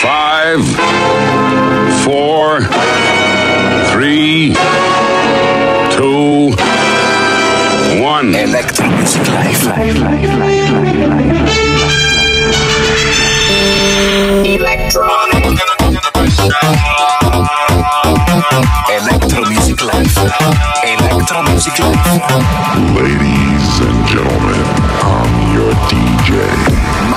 five, four, three, two, one. Electro music life, life, life, life, life, life, life. Electronic. Electro music life. Electro music life. Ladies and gentlemen, I'm your DJ.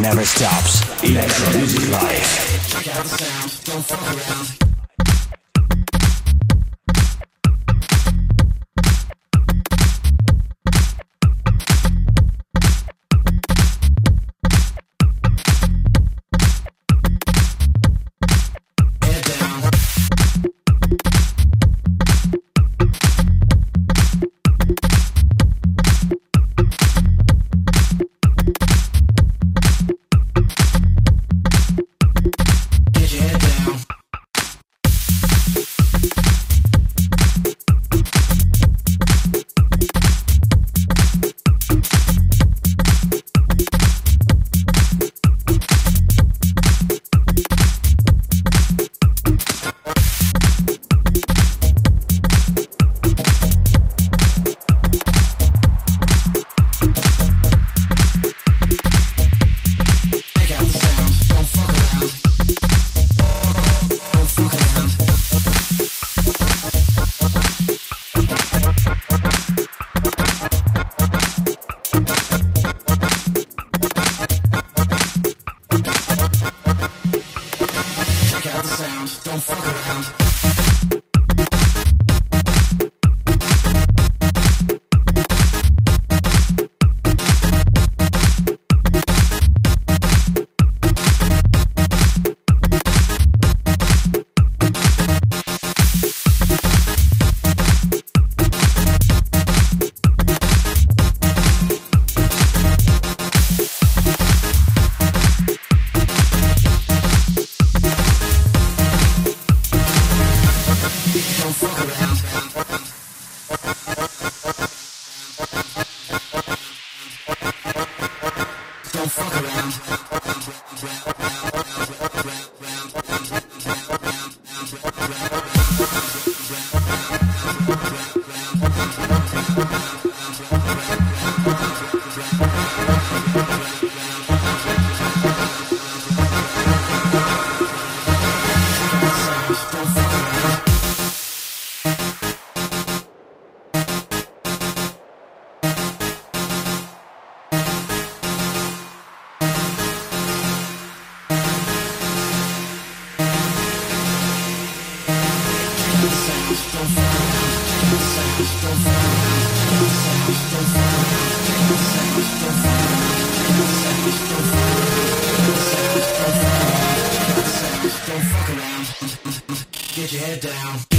never stops. Electro Music Live. Check out the sound, don't fuck around. Get your head down,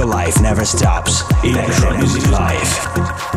your life never stops. Electro Music Live.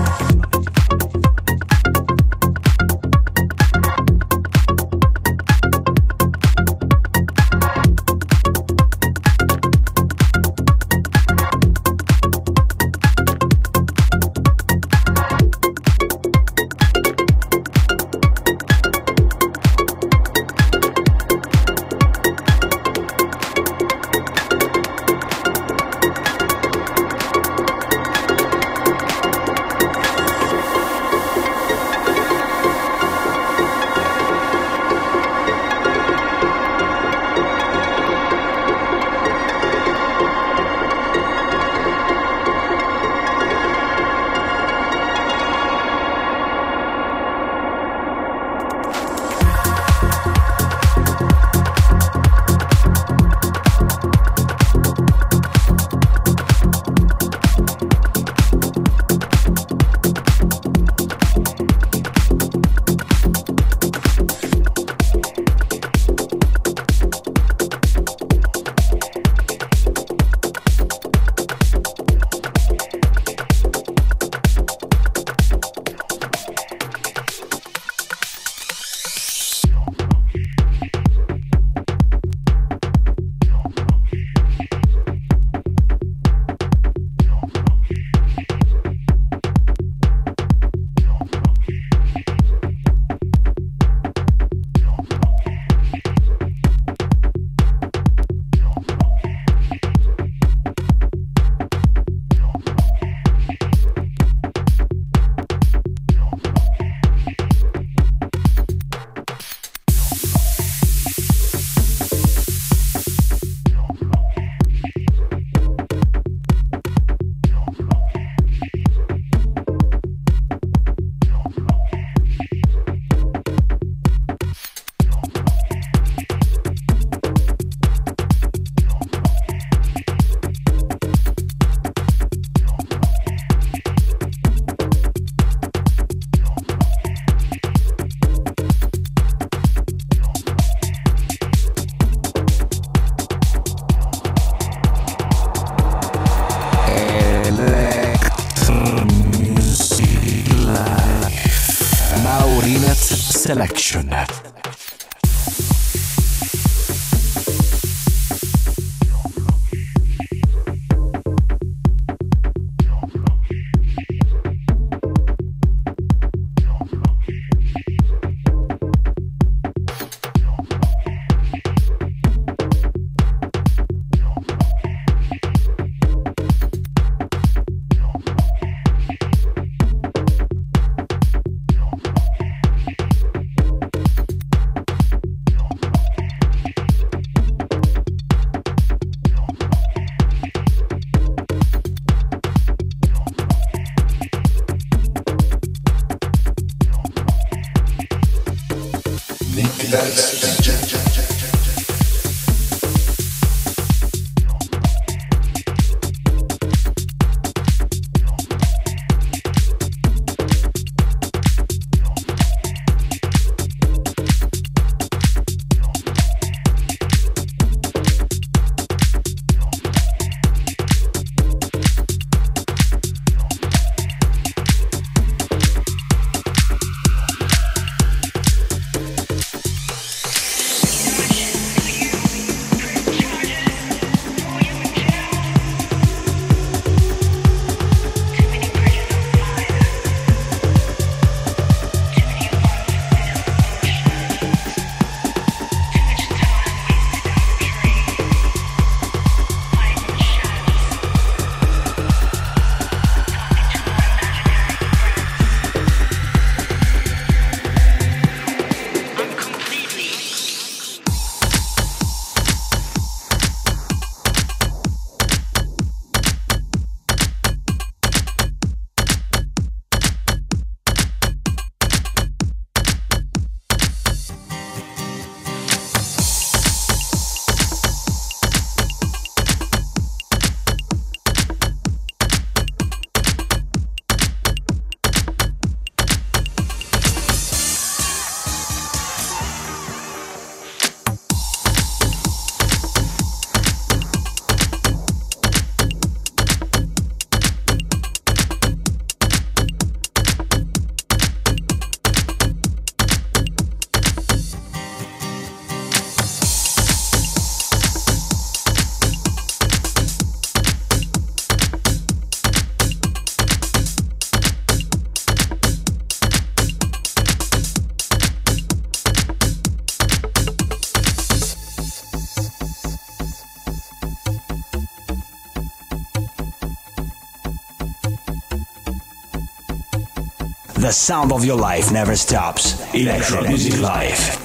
Sound of your life never stops. Electro Music Live.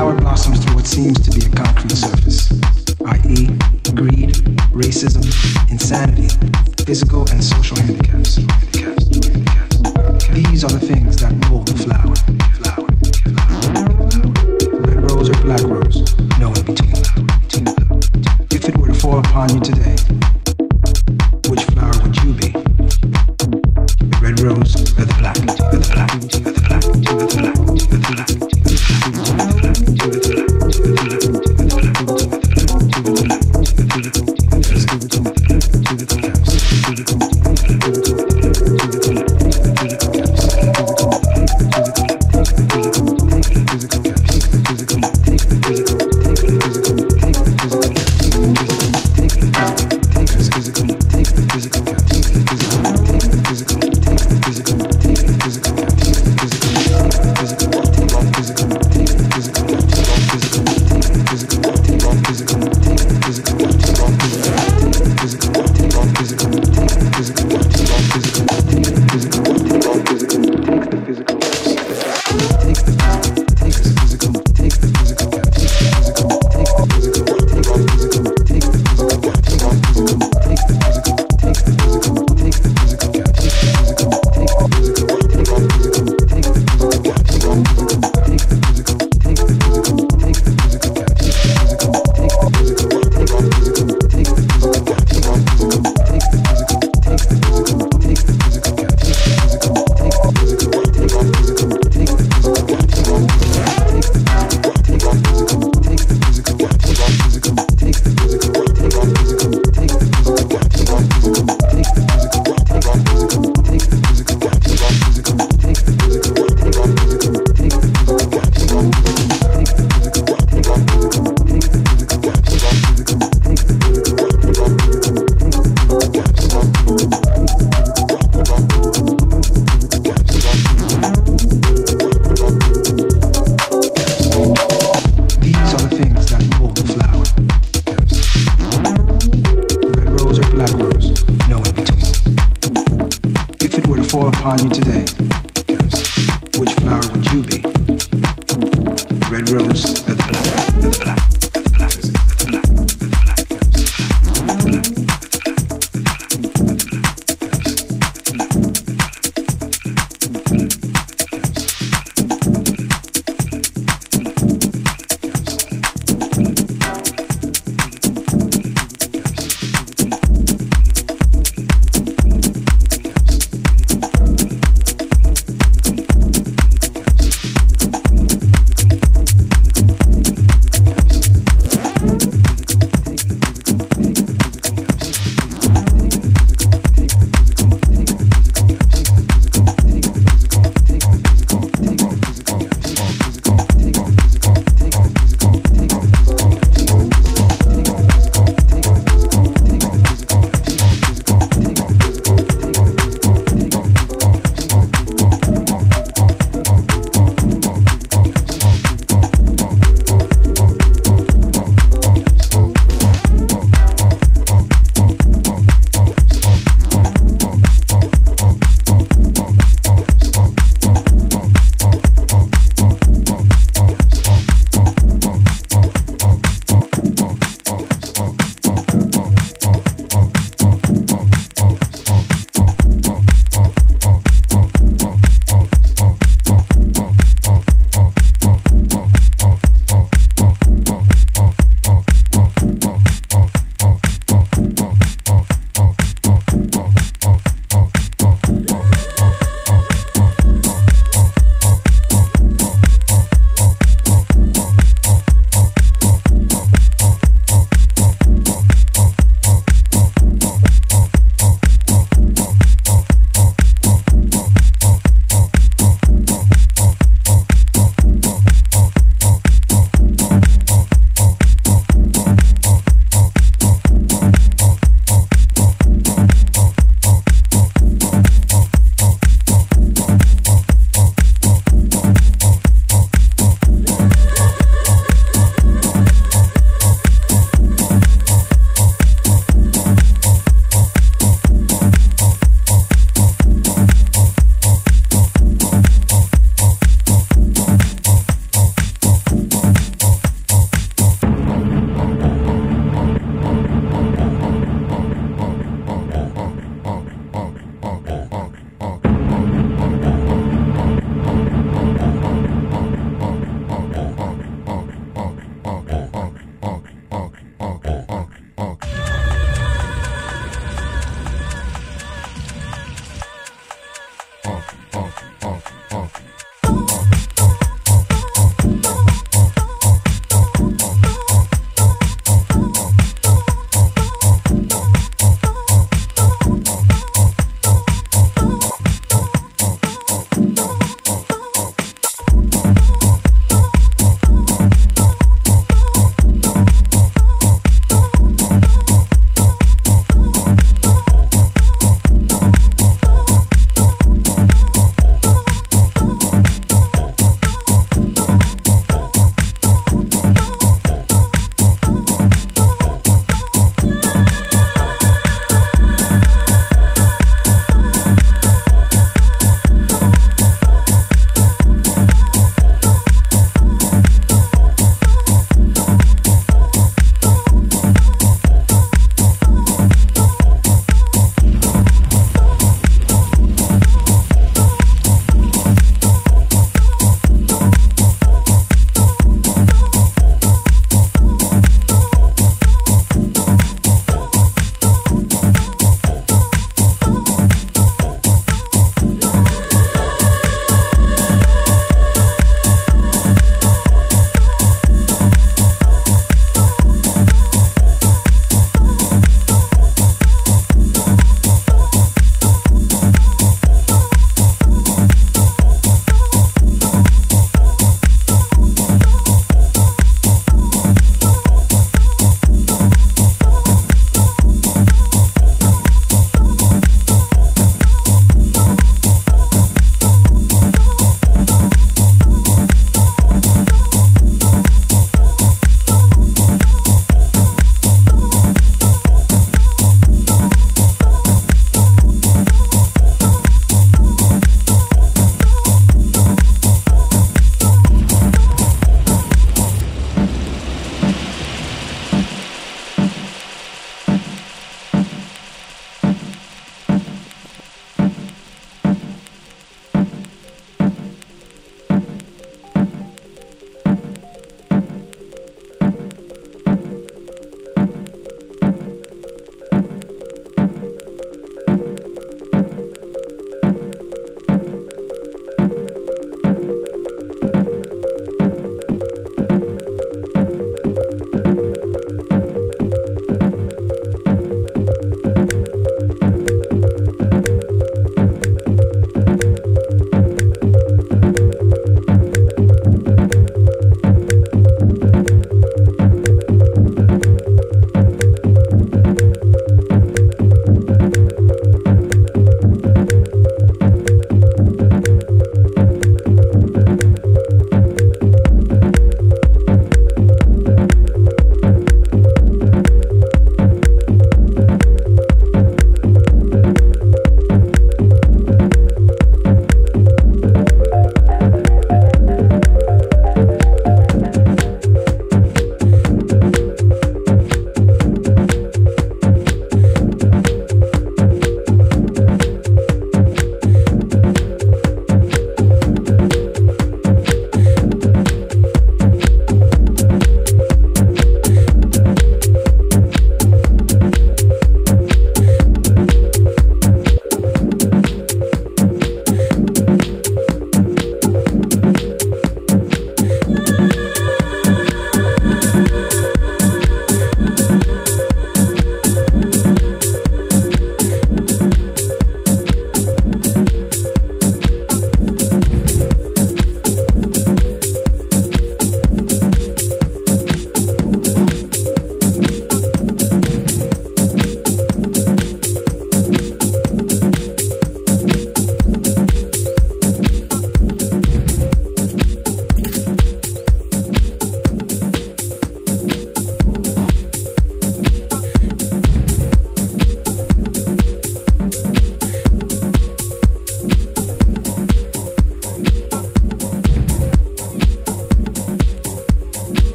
flower blossoms through what seems to be a concrete surface, i.e., greed, racism, insanity, physical and social handicaps. These are the things that mold the flower. flower. Red rose or black rose, no in between. If it were to fall upon you today, upon you today,